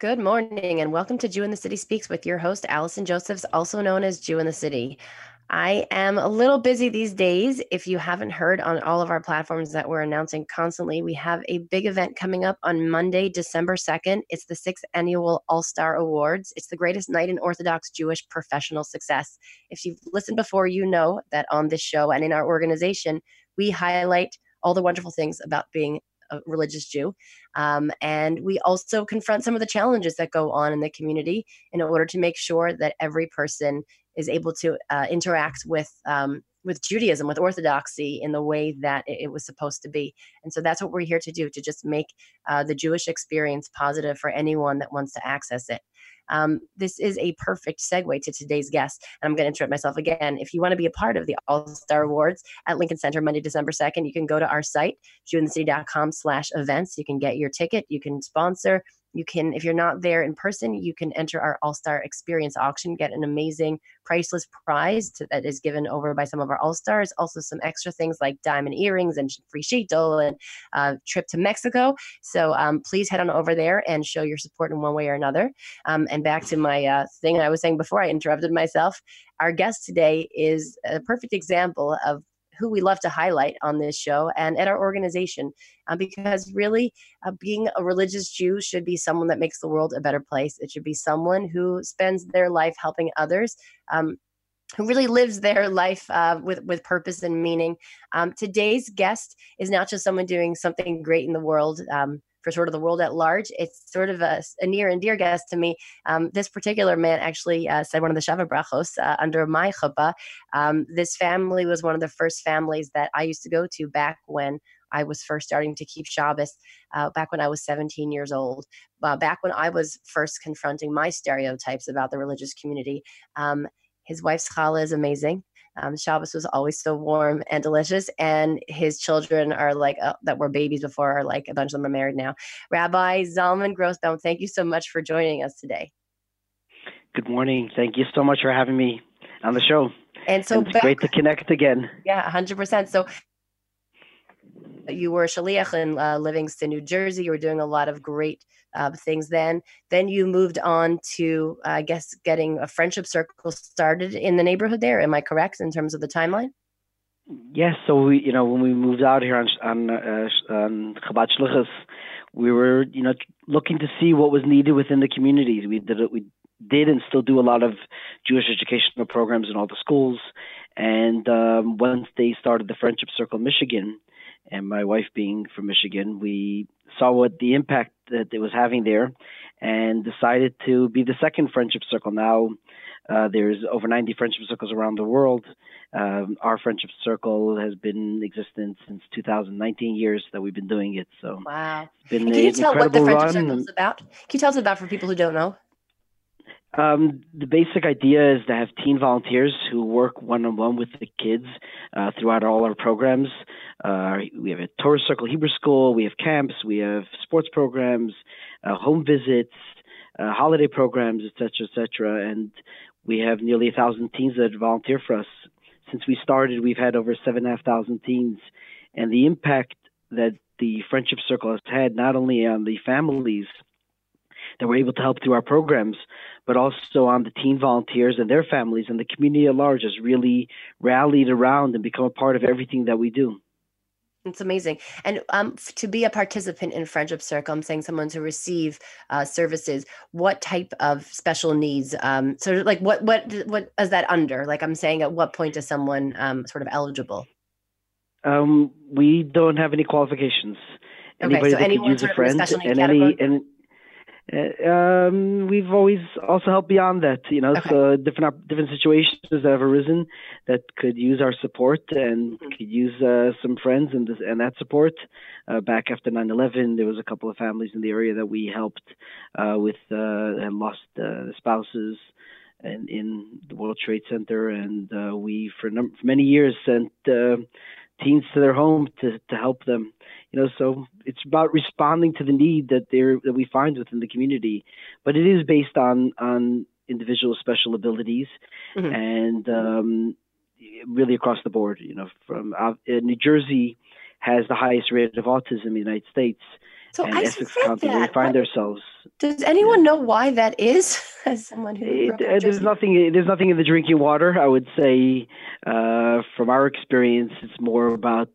Good morning and welcome to Jew in the City Speaks with your host, Allison Josephs, also known as Jew in the City. I am a little busy these days. If you haven't heard on all of our platforms that we're announcing constantly, we have a big event coming up on Monday, December 2nd. It's the sixth annual All Star Awards. It's the greatest night in Orthodox Jewish professional success. If you've listened before, you know that on this show and in our organization, we highlight all the wonderful things about being a religious Jew. Um, and we also confront some of the challenges that go on in the community in order to make sure that every person is able to uh, interact with um, with Judaism, with Orthodoxy in the way that it, was supposed to be. And so that's what we're here to do to just make uh, the Jewish experience positive for anyone that wants to access it. Um, this is a perfect segue to today's guest. And I'm going to interrupt myself again. If you want to be a part of the All Star Awards at Lincoln Center Monday, December 2nd, you can go to our site, jewinthecity.com slash events. You can get your ticket. You can sponsor you can if you're not there in person you can enter our all-star experience auction get an amazing priceless prize to, that is given over by some of our all-stars also some extra things like diamond earrings and free sheitel and uh, trip to mexico so um, please head on over there and show your support in one way or another um, and back to my uh, thing i was saying before i interrupted myself our guest today is a perfect example of who we love to highlight on this show and at our organization uh, because really uh, being a religious Jew should be someone that makes the world a better place. It should be someone who spends their life helping others. Um, who really lives their life uh, with with purpose and meaning. Um, today's guest is not just someone doing something great in the world. Um, for sort of the world at large. It's sort of a, a near and dear guest to me. Um, this particular man actually uh, said one of the Sheva Brachos uh, under my chuppah. Um, this family was one of the first families that I used to go to back when I was first starting to keep Shabbos uh, back when I was 17 years old, uh, back when I was first confronting my stereotypes about the religious community. Um, his wife's challah is amazing. Um, Shabbos was always so warm and delicious, and his children are like uh, that were babies before, are like a bunch of them are married now. Rabbi Zalman Grossbaum, thank you so much for joining us today. Good morning. Thank you so much for having me on the show. And so and it's back, great to connect again. Yeah, hundred percent. So you were shaliach in uh, Livingston, New Jersey. You were doing a lot of great uh, things then. Then you moved on to, uh, I guess, getting a friendship circle started in the neighborhood there. Am I correct in terms of the timeline? Yes. So we, you know, when we moved out here on on, uh, on Chabad Shlichus, we were, you know, looking to see what was needed within the communities. We did. We did and still do a lot of Jewish educational programs in all the schools. And um, once they started the Friendship Circle Michigan, and my wife being from Michigan, we saw what the impact that it was having there and decided to be the second friendship circle. Now uh, there's over 90 friendship circles around the world. Um, our friendship circle has been in existence since 2019 years that we've been doing it. So wow! Can you tell what the friendship circle is about? Can you tell us about for people who don't know? Um, the basic idea is to have teen volunteers who work one on one with the kids uh, throughout all our programs. Uh, we have a Torah Circle Hebrew School, we have camps, we have sports programs, uh, home visits, uh, holiday programs, etc., etc. And we have nearly a thousand teens that volunteer for us. Since we started, we've had over seven and a half thousand teens, and the impact that the Friendship Circle has had not only on the families that we're able to help through our programs, but also on the teen volunteers and their families and the community at large has really rallied around and become a part of everything that we do. It's amazing. And um, to be a participant in Friendship Circle, I'm saying someone to receive uh, services, what type of special needs? Um, sort of like what, what, what is that under? Like I'm saying, at what point is someone um, sort of eligible? Um, we don't have any qualifications. Okay, so that could use a friend and any, and um, we've always also helped beyond that. You know, okay. so different different situations that have arisen that could use our support and mm-hmm. could use uh, some friends and this, and that support. Uh, back after 9/11, there was a couple of families in the area that we helped uh, with uh, and lost uh, spouses. And in the World Trade Center, and we for, num- for many years sent teens to their home to, to help them you know so it's about responding to the need that there that we find within the community but it is based on on individual special abilities mm-hmm. and um, really across the board you know from uh, new jersey has the highest rate of autism in the united states so and I Essex read County where we that. find ourselves. Does anyone know why that is? As someone who It, uh, there's nothing. There's nothing in the drinking water. I would say, uh, from our experience, it's more about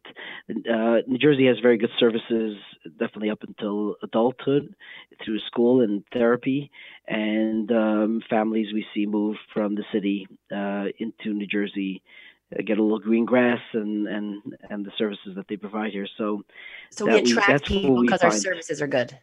uh, New Jersey has very good services, definitely up until adulthood, through school and therapy, and um, families we see move from the city uh, into New Jersey. Uh, Get a little green grass and, and, and the services that they provide here. So, So we that we- attract people because our services are good.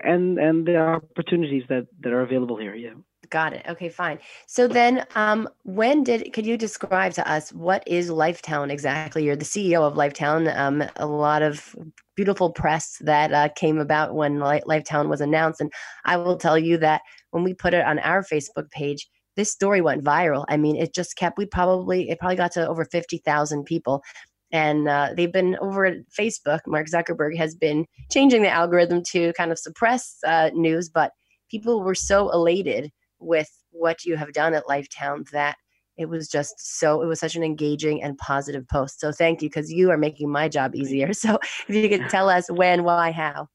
and and the opportunities that, that are available here. Yeah. Got it. Okay, fine. So then, um, when did could you describe to us what is Lifetown exactly? You're the CEO of Lifetown. Um, a lot of beautiful press that uh, came about when Lifetown was announced, and I will tell you that when we put it on our Facebook page, this story went viral. I mean, it just kept. We probably it probably got to over fifty thousand people. And uh, they've been over at Facebook. Mark Zuckerberg has been changing the algorithm to kind of suppress uh, news, but people were so elated with what you have done at Lifetown that it was just so it was such an engaging and positive post. So thank you because you are making my job easier. So if you could tell us when, why, how.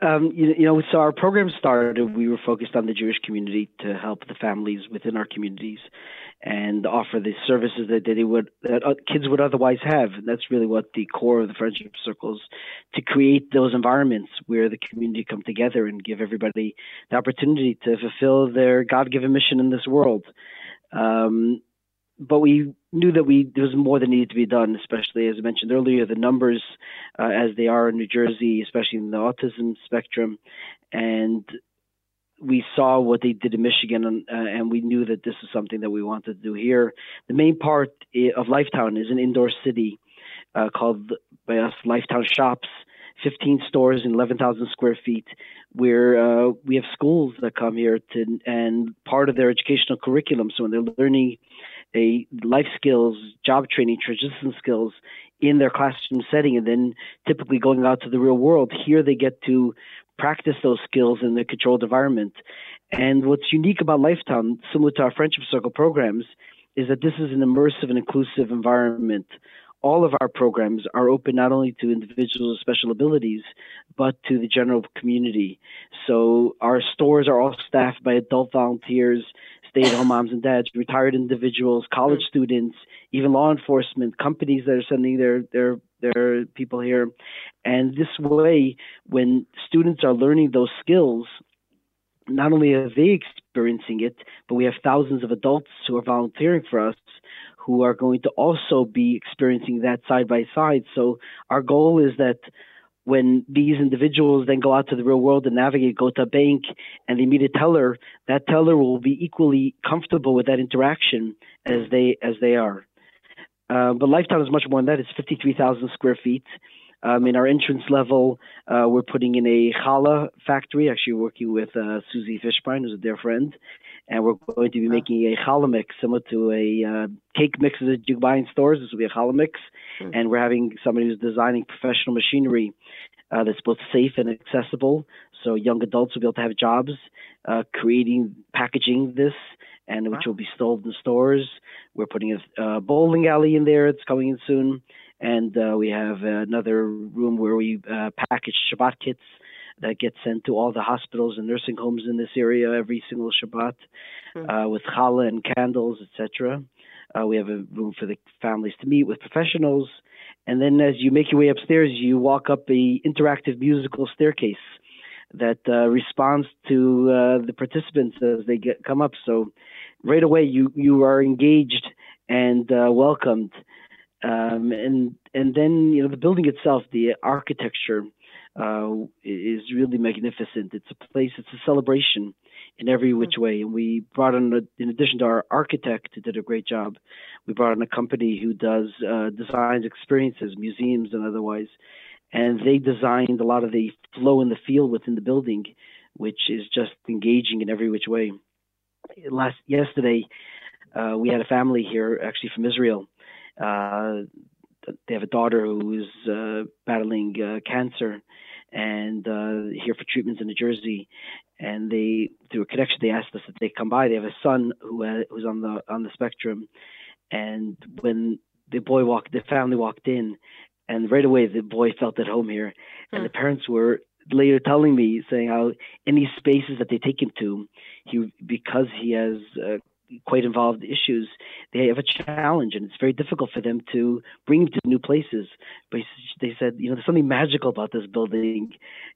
Um, you, you know, so our program started. We were focused on the Jewish community to help the families within our communities and offer the services that they would that uh, kids would otherwise have. And that's really what the core of the friendship circles to create those environments where the community come together and give everybody the opportunity to fulfill their God-given mission in this world. Um, but we knew that we there was more that needed to be done, especially as I mentioned earlier, the numbers uh, as they are in New Jersey, especially in the autism spectrum, and we saw what they did in Michigan, and, uh, and we knew that this is something that we wanted to do here. The main part of Lifetown is an indoor city uh, called by us Lifetown Shops. 15 stores in 11,000 square feet, where uh, we have schools that come here to, and part of their educational curriculum. So when they're learning a life skills, job training, transition skills in their classroom setting, and then typically going out to the real world, here they get to practice those skills in a controlled environment. And what's unique about Lifetown, similar to our Friendship Circle programs, is that this is an immersive and inclusive environment. All of our programs are open not only to individuals with special abilities, but to the general community. So our stores are all staffed by adult volunteers, stay-at-home moms and dads, retired individuals, college students, even law enforcement, companies that are sending their their their people here. And this way, when students are learning those skills, not only are they experiencing it, but we have thousands of adults who are volunteering for us who are going to also be experiencing that side by side. So our goal is that when these individuals then go out to the real world and navigate, go to a bank and they meet a teller, that teller will be equally comfortable with that interaction as they as they are. Uh, but Lifetown is much more than that. It's 53,000 square feet. Um, in our entrance level, uh, we're putting in a challah factory, actually working with uh, Susie Fishbein, who's a dear friend. And we're going to be making a challah mix similar to a uh, cake mix that you buy in stores. This will be a challah mix. Mm. And we're having somebody who's designing professional machinery uh, that's both safe and accessible. So young adults will be able to have jobs uh, creating, packaging this, and which Wow. will be sold in stores. We're putting a uh, bowling alley in there. It's coming in soon. And uh, we have another room where we uh, package Shabbat kits that get sent to all the hospitals and nursing homes in this area every single Shabbat Hmm. uh, with challah and candles, etc. Uh, we have a room for the families to meet with professionals. And then as you make your way upstairs, you walk up a interactive musical staircase that uh, responds to uh, the participants as they get come up. So right away you you are engaged and uh, welcomed. Um, and and then you know the building itself, the architecture uh, is really magnificent. It's a place. It's a celebration in every which way. And we brought in, a, in addition to our architect who did a great job, we brought in a company who does uh, designs experiences, museums and otherwise, and they designed a lot of the flow and the feel within the building, which is just engaging in every which way. Last yesterday, uh, we had a family here, actually from Israel. Uh, they have a daughter who is uh, battling uh, cancer and uh, here for treatments in New Jersey. And they, through a connection, they asked us if they come by. They have a son who uh, who's on the on the spectrum, and when the boy walked, the family walked in, and right away the boy felt at home here, and hmm. the parents were later telling me saying how any spaces that they take him to, he because he has uh, quite involved issues, they have a challenge, and it's very difficult for them to bring him to new places. But they said, you know, there's something magical about this building.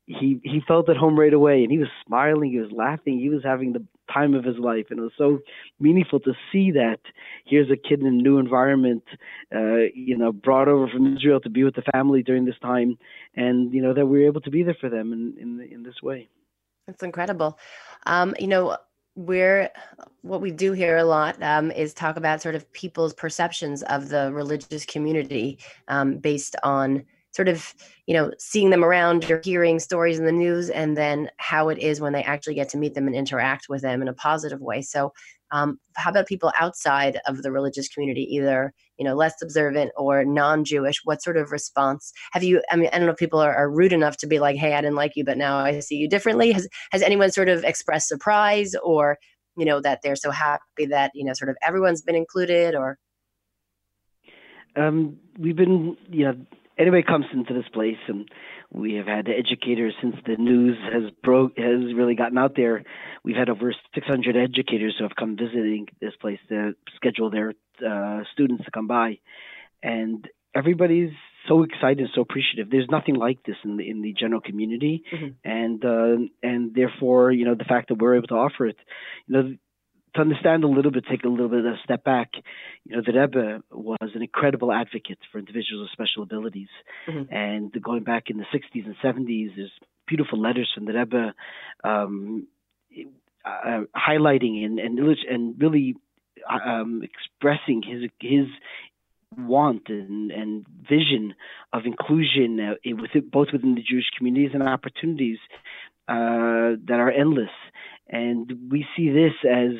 He he felt at home right away, and he was smiling, he was laughing, he was having the time of his life, and it was so meaningful to see that. Here's a kid in a new environment, uh, you know, brought over from Israel to be with the family during this time, and you know that we were able to be there for them in in, in this way. That's incredible. Um, you know, we're what we do here a lot um, is talk about sort of people's perceptions of the religious community um, based on sort of you know seeing them around or hearing stories in the news and then how it is when they actually get to meet them and interact with them in a positive way. So um, how about people outside of the religious community either you know less observant or non-jewish? What sort of response? Have you i mean i don't know if people are, are rude enough to be like hey i didn't like you but now i see you differently. Has has anyone sort of expressed surprise or you know that they're so happy that you know sort of everyone's been included or? Um, we've been you know anybody comes into this place and we have had educators since the news has broke has really gotten out there. We've had over 600 educators who have come visiting this place to schedule their uh, students to come by, and everybody's so excited, so appreciative. There's nothing like this in the in the general community, mm-hmm. and uh, and therefore, you know, the fact that we're able to offer it, you know, to understand a little bit, take a little bit of a step back, you know, the Rebbe was an incredible advocate for individuals with special abilities. Mm-hmm. And going back in the 60s and 70s, there's beautiful letters from the Rebbe um, uh, highlighting and, and, and really um, expressing his, his want and, and vision of inclusion uh, within, both within the Jewish communities and opportunities uh, that are endless. And we see this as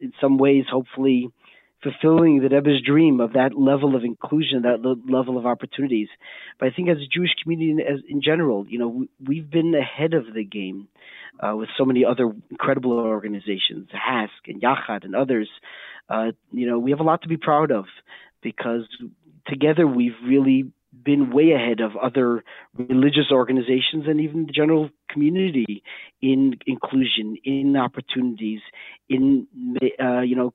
in some ways, hopefully, fulfilling the Rebbe's dream of that level of inclusion, that level of opportunities. But I think as a Jewish community as in general, you know, we've been ahead of the game uh, with so many other incredible organizations, HASC and Yachad and others. Uh, you know, we have a lot to be proud of because together we've really been way ahead of other religious organizations and even the general community in inclusion, in opportunities, in uh, you know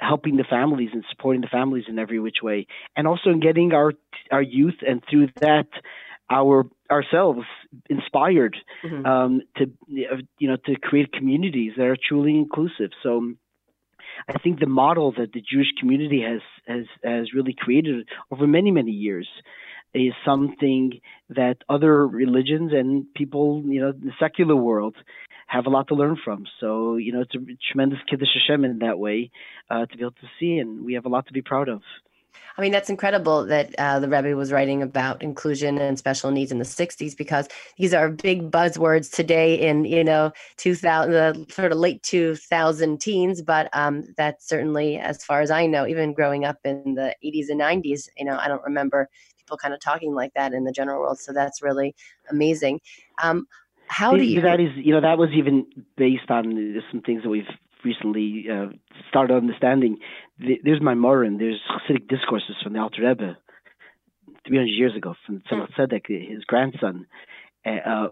helping the families and supporting the families in every which way, and also in getting our our youth and through that our ourselves inspired mm-hmm. um, to you know to create communities that are truly inclusive. So. I think the model that the Jewish community has has has really created over many many years is something that other religions and people, you know, the secular world have a lot to learn from. So, you know, it's a tremendous Kiddush Hashem in that way uh, to be able to see, and we have a lot to be proud of. I mean, that's incredible that uh, the Rebbe was writing about inclusion and special needs in the 60s because these are big buzzwords today in, you know, 2000, the sort of late 2000 teens. But um, that's certainly, as far as I know, even growing up in the 80s and 90s, you know, I don't remember people kind of talking like that in the general world. So that's really amazing. Um, how do you? That is, you know, that was even based on some things that we've recently uh, started understanding. There's maamarim, there's Hasidic discourses from the Alter Rebbe 300 years ago from Tzemach mm. Tzedek, his grandson, uh, uh,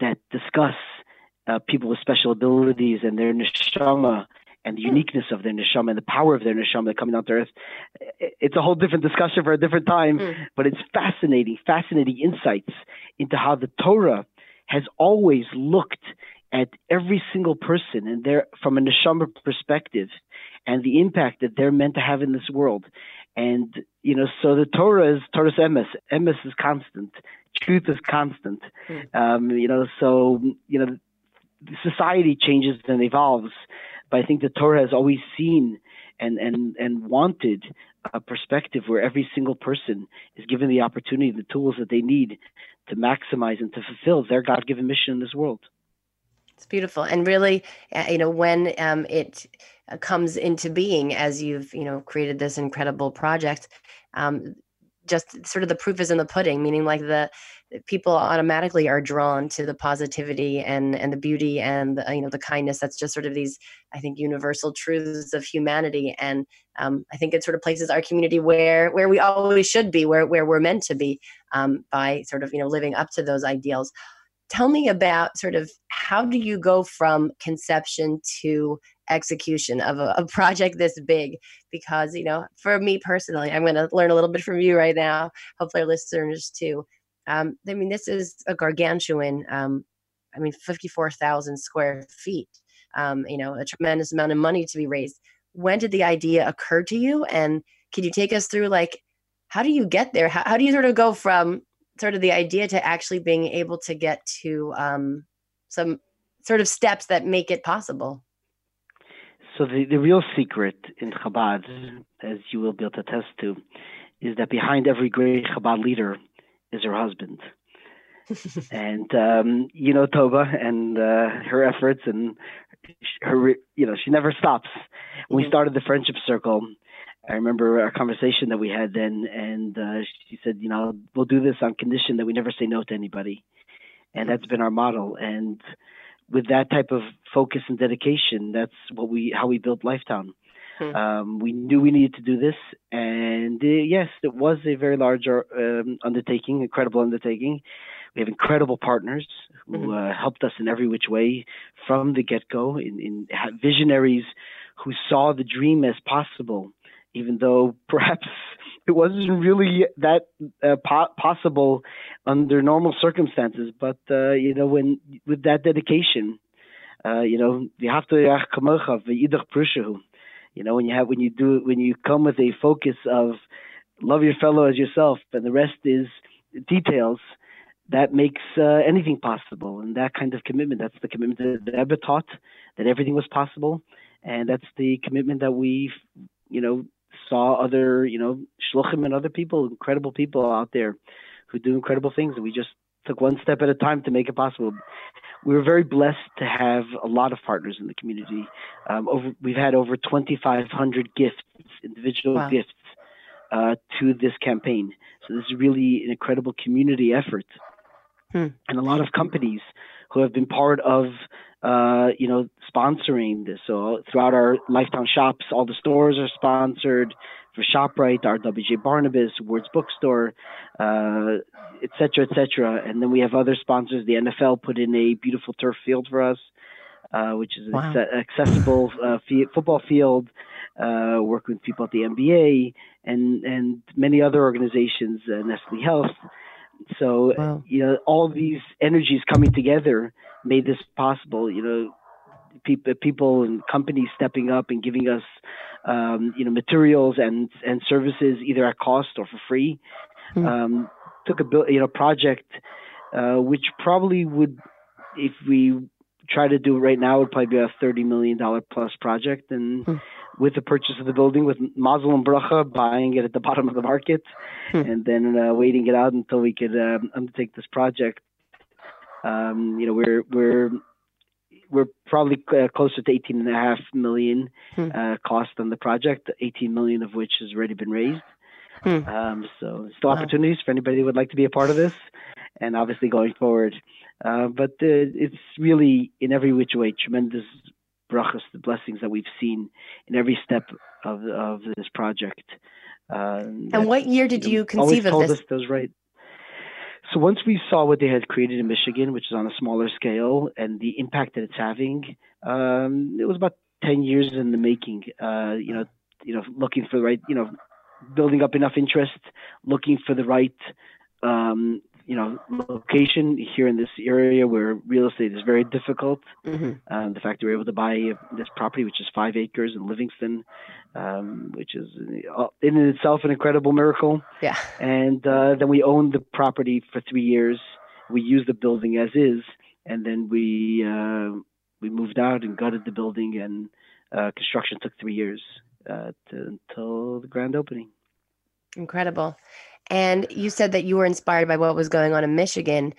that discuss uh, people with special abilities and their neshama and the hmm. uniqueness of their neshama and the power of their neshama coming down to earth. It's a whole different discussion for a different time, mm. but it's fascinating, fascinating insights into how the Torah has always looked at every single person and their from a neshama perspective and the impact that they're meant to have in this world. And you know, so the Torah is Torah's emes. Emes is constant. Truth is constant. Mm. Um, you know, so you know, society changes and evolves, but I think the Torah has always seen and, and, and wanted a perspective where every single person is given the opportunity, the tools that they need to maximize and to fulfill their God given mission in this world. It's beautiful. And really, uh, you know, when um, it comes into being as you've, you know, created this incredible project, um, just sort of the proof is in the pudding, meaning like the people automatically are drawn to the positivity and and the beauty and the, you know the kindness. That's just sort of these I think universal truths of humanity, and um, I think it sort of places our community where where we always should be, where where we're meant to be, um, by sort of you know living up to those ideals. Tell me about sort of how do you go from conception to execution of a, a, project this big because you know for me personally i'm going to learn a little bit from you right now. Hopefully our listeners too. Um, i mean this is a gargantuan um, i mean 54000 square feet. Um, you know a tremendous amount of money to be raised. When did the idea occur to you? And can you take us through like how do you get there? How, how do you sort of go from sort of the idea to actually being able to get to um, some sort of steps that make it possible so the, the real secret in Chabad, as you will be able to attest to, is that behind every great Chabad leader is her husband. and um, you know Toba and uh, her efforts and her, you know, she never stops. When we mm-hmm. started the friendship circle, I remember our conversation that we had then, and uh, she said, you know, we'll do this on condition that we never say no to anybody, and that's been our model. And with that type of focus and dedication, that's what we how we built Lifetown. Hmm. Um, we knew we needed to do this, and uh, yes, it was a very large uh, um, undertaking, incredible undertaking. We have incredible partners who mm-hmm. uh, helped us in every which way from the get go, in, in visionaries who saw the dream as possible, even though perhaps it wasn't really that uh, po- possible under normal circumstances. But uh, you know, when with that dedication, uh, you know, you have to you know, when you have when you do when you come with a focus of love your fellow as yourself, and the rest is details. That makes uh, anything possible, and that kind of commitment. That's the commitment that Rebbe taught that everything was possible, and that's the commitment that we, you know, saw other, you know, shluchim and other people, incredible people out there who do incredible things. And we just took one step at a time to make it possible. We were very blessed to have a lot of partners in the community. Um, over, we've had over 2,500 gifts, individual wow. gifts, uh, to this campaign. So this is really an incredible community effort, hmm. and a lot of companies who have been part of uh, you know, sponsoring this. So throughout our Lifetown shops, all the stores are sponsored. For Shoprite, RWJBarnabas, Words Bookstore, uh, et cetera, et cetera. And then we have other sponsors. The NFL put in a beautiful turf field for us, uh, which is an accessible uh, football field. Uh, working with people at the NBA and and many other organizations, uh, Nestle Health. So wow. you know all these energies coming together made this possible. You know, people, people and companies stepping up and giving us, um, you know, materials and and services either at cost or for free. Mm. Um, took a you know project uh, which probably would, if we try to do it right now, would probably be a thirty million dollar plus project, and mm. With the purchase of the building, with Mazel and Bracha buying it at the bottom of the market, mm. and then uh, waiting it out until we could um, undertake this project. Um, you know, we're we're we're probably uh, closer to 18 and a half million hmm. uh, cost on the project, 18 million of which has already been raised. Hmm. Um, so still wow. opportunities for anybody who would like to be a part of this, and obviously going forward. Uh, but uh, it's really in every which way tremendous brachas, the blessings that we've seen in every step of of this project. Uh, and what year did you, know, conceive of this? Us those right. So once we saw what they had created in Michigan, which is on a smaller scale, and the impact that it's having, um, it was about ten years in the making. Uh, you know, you know, looking for the right, you know, building up enough interest, looking for the right um, you know location here in this area where real estate is very difficult. Mm-hmm. Um, the fact that we're able to buy this property, which is five acres in Livingston, um, which is uh, in itself an incredible miracle. Yeah. And uh, then we owned the property for three years. We used the building as is, and then we uh, we moved out and gutted the building, and uh, construction took three years uh, to, until the grand opening. Incredible. And you said that you were inspired by what was going on in Michigan.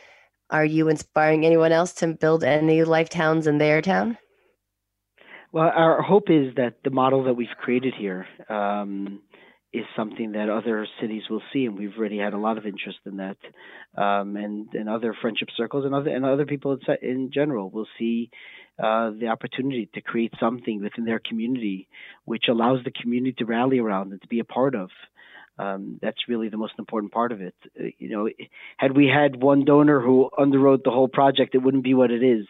Are you inspiring anyone else to build any life towns in their town? Well, our hope is that the model that we've created here, um, is something that other cities will see, and we've already had a lot of interest in that, um, and and other friendship circles and other and other people in general will see uh, the opportunity to create something within their community, which allows the community to rally around and to be a part of. Um, that's really the most important part of it. Uh, you know, had we had one donor who underwrote the whole project, it wouldn't be what it is.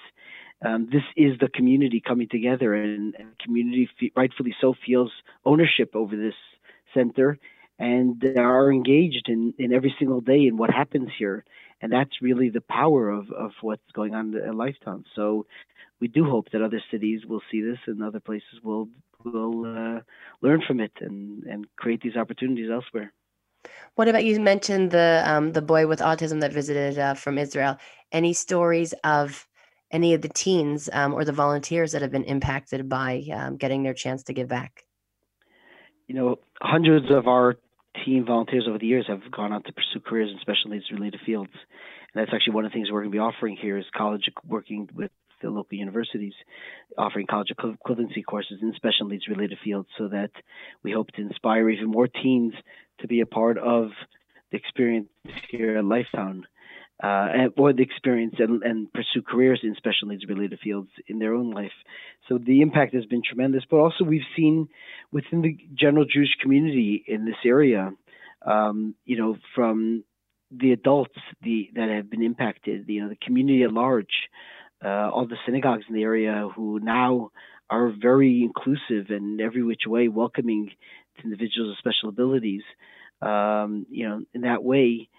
Um, this is the community coming together, and, and community rightfully so feels ownership over this center and are engaged in, in every single day in what happens here. And that's really the power of, of what's going on at Lifetown. So we do hope that other cities will see this and other places will will uh, learn from it and, and create these opportunities elsewhere. What about you mentioned the um, the boy with autism that visited uh, from Israel? Any stories of any of the teens um, or the volunteers that have been impacted by um, getting their chance to give back? you know, hundreds of our team volunteers over the years have gone on to pursue careers in special needs related fields. And that's actually one of the things we're going to be offering here is college working with the local universities, offering college equivalency courses in special needs related fields so that we hope to inspire even more teens to be a part of the experience here at Lifetown uh, or the experience and, and, pursue careers in special needs related fields in their own life. So the impact has been tremendous. But also, we've seen within the general Jewish community in this area, um, you know, from the adults the, that have been impacted, you know, the community at large, uh, all the synagogues in the area who now are very inclusive and every which way welcoming to individuals with special abilities. Um, you know, in that way,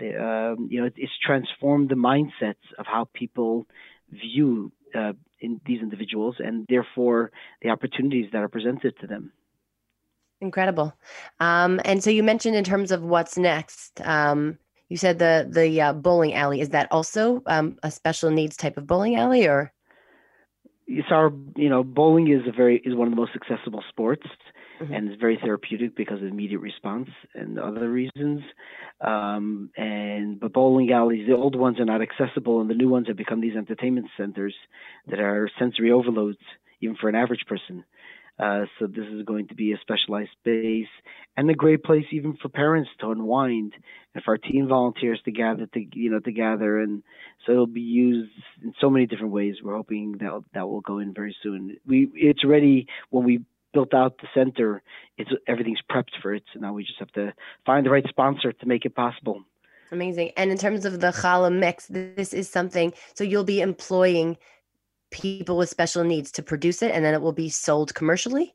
um, you know, it's transformed the mindsets of how people view uh, in these individuals and therefore the opportunities that are presented to them. Incredible. Um, and so you mentioned in terms of what's next, um, you said the the uh, bowling alley. Is that also um, a special needs type of bowling alley, or? It's our, you know, bowling is a very is one of the most accessible sports mm-hmm. and it's very therapeutic because of immediate response and other reasons. Um, and but bowling alleys, the old ones are not accessible, and the new ones have become these entertainment centers that are sensory overloads, even for an average person. Uh, so this is going to be a specialized space and a great place even for parents to unwind and for our teen volunteers to gather to you know to gather and so it'll be used in so many different ways. We're hoping that that will go in very soon. We it's ready when we built out the center. It's everything's prepped for it. So now we just have to find the right sponsor to make it possible. Amazing. And in terms of the challah mix, this is something. So you'll be employing people with special needs to produce it, and then it will be sold commercially.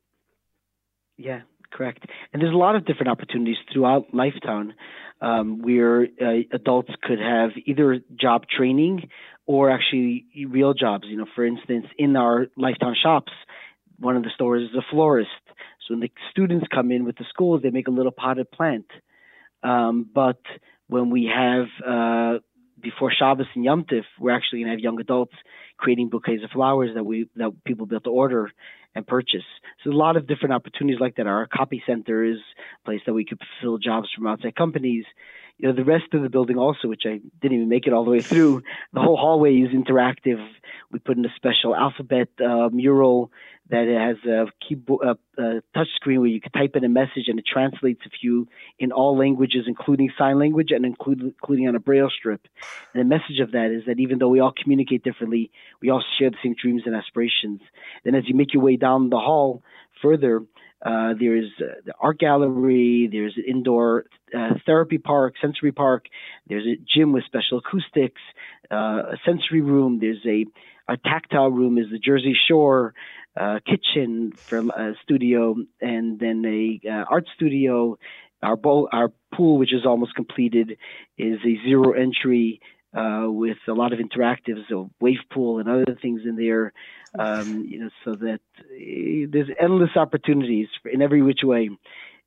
Yeah, correct. And there's a lot of different opportunities throughout Lifetown um, where uh, adults could have either job training or actually real jobs. You know, for instance, in our Lifetown shops, one of the stores is a florist. So when the students come in with the schools, they make a little potted plant. Um, but when we have uh, before Shabbos and Yom Tif, we're actually going to have young adults creating bouquets of flowers that we that people be able to order and purchase. So a lot of different opportunities like that. Our copy center is a place that we could fulfill jobs from outside companies. You know, the rest of the building also, which I didn't even make it all the way through, the whole hallway is interactive. We put in a special alphabet uh, mural that has a keyboard, a, a touch screen where you can type in a message and it translates if you in all languages, including sign language and include, including on a braille strip. And the message of that is that even though we all communicate differently, we all share the same dreams and aspirations. Then as you make your way down the hall further, uh, there's uh, the art gallery, there's an indoor uh, therapy park, sensory park, there's a gym with special acoustics, uh, a sensory room, there's a, a tactile room, is the Jersey Shore, uh, kitchen from a studio, and then a art studio. Our our pool, which is almost completed, is a zero entry uh, with a lot of interactives, so wave pool and other things in there. Um, you know, so that uh, there's endless opportunities in every which way.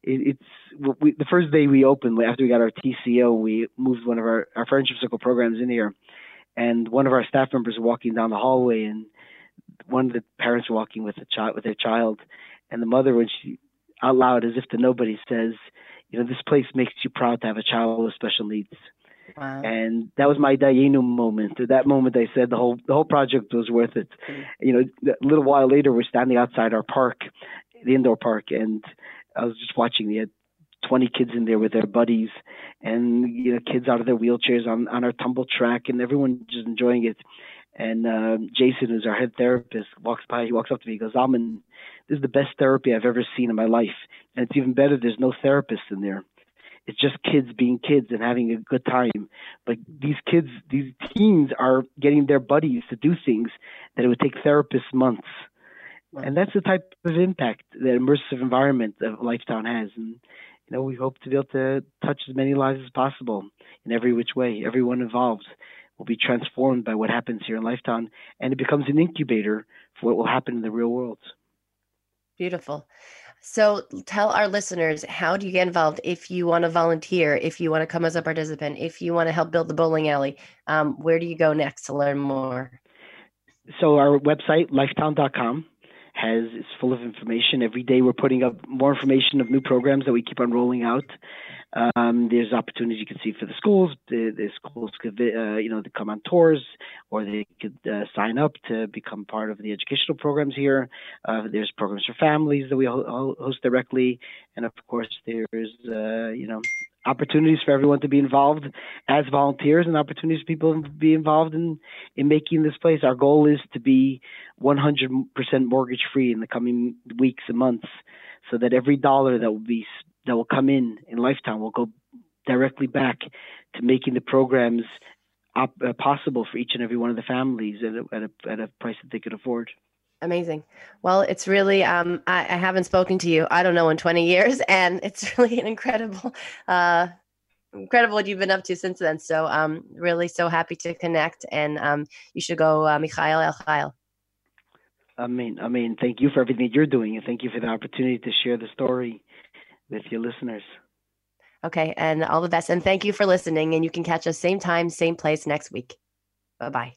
It, it's we, the first day we opened after we got our TCO, we moved one of our our friendship circle programs in here, and one of our staff members walking down the hallway and one of the parents walking with a child with their child, and the mother, when she out loud, as if to nobody, says, "You know, this place makes you proud to have a child with special needs." Wow. And that was my Dayenu moment. At that moment, I said the whole the whole project was worth it. Mm-hmm. You know, a little while later, we're standing outside our park, the indoor park, and I was just watching the 20 kids in there with their buddies and you know kids out of their wheelchairs on on our tumble track and everyone just enjoying it and uh, Jason, who's our head therapist, walks by. He walks up to me. He goes, "Zalman, this is the best therapy I've ever seen in my life, and it's even better. There's no therapist in there. It's just kids being kids and having a good time. But these kids, these teens, are getting their buddies to do things that it would take therapists months." And that's the type of impact that immersive environment of Lifetown has. And you know, we hope to be able to touch as many lives as possible in every which way, everyone involved will be transformed by what happens here in Lifetown, and it becomes an incubator for what will happen in the real world. Beautiful. So tell our listeners how do you get involved if you want to volunteer, if you want to come as a participant, if you want to help build the bowling alley. Um, where do you go next to learn more? So our website, lifetown.com, has is full of information. Every day we're putting up more information of new programs that we keep on rolling out. Um, there's opportunities you can see for the schools. The, the schools could, uh, you know, come on tours, or they could uh, sign up to become part of the educational programs here. Uh, there's programs for families that we host directly, and of course, there's, uh, you know, opportunities for everyone to be involved as volunteers and opportunities for people to be involved in in making this place. Our goal is to be 100% mortgage free in the coming weeks and months, so that every dollar that will be that will come in in Lifetown will go directly back to making the programs op- uh, possible for each and every one of the families at a, at a, at a price that they could afford. Amazing. Well, it's really, um, I, I, haven't spoken to you, I don't know, in 20 years, and it's really an incredible, uh, incredible what you've been up to since then. So, um, really so happy to connect, and um, you should go, uh, El Chayil. I mean, I mean, thank you for everything you're doing, and thank you for the opportunity to share the story with your listeners. Okay, and all the best. And thank you for listening. And you can catch us same time, same place next week. Bye bye.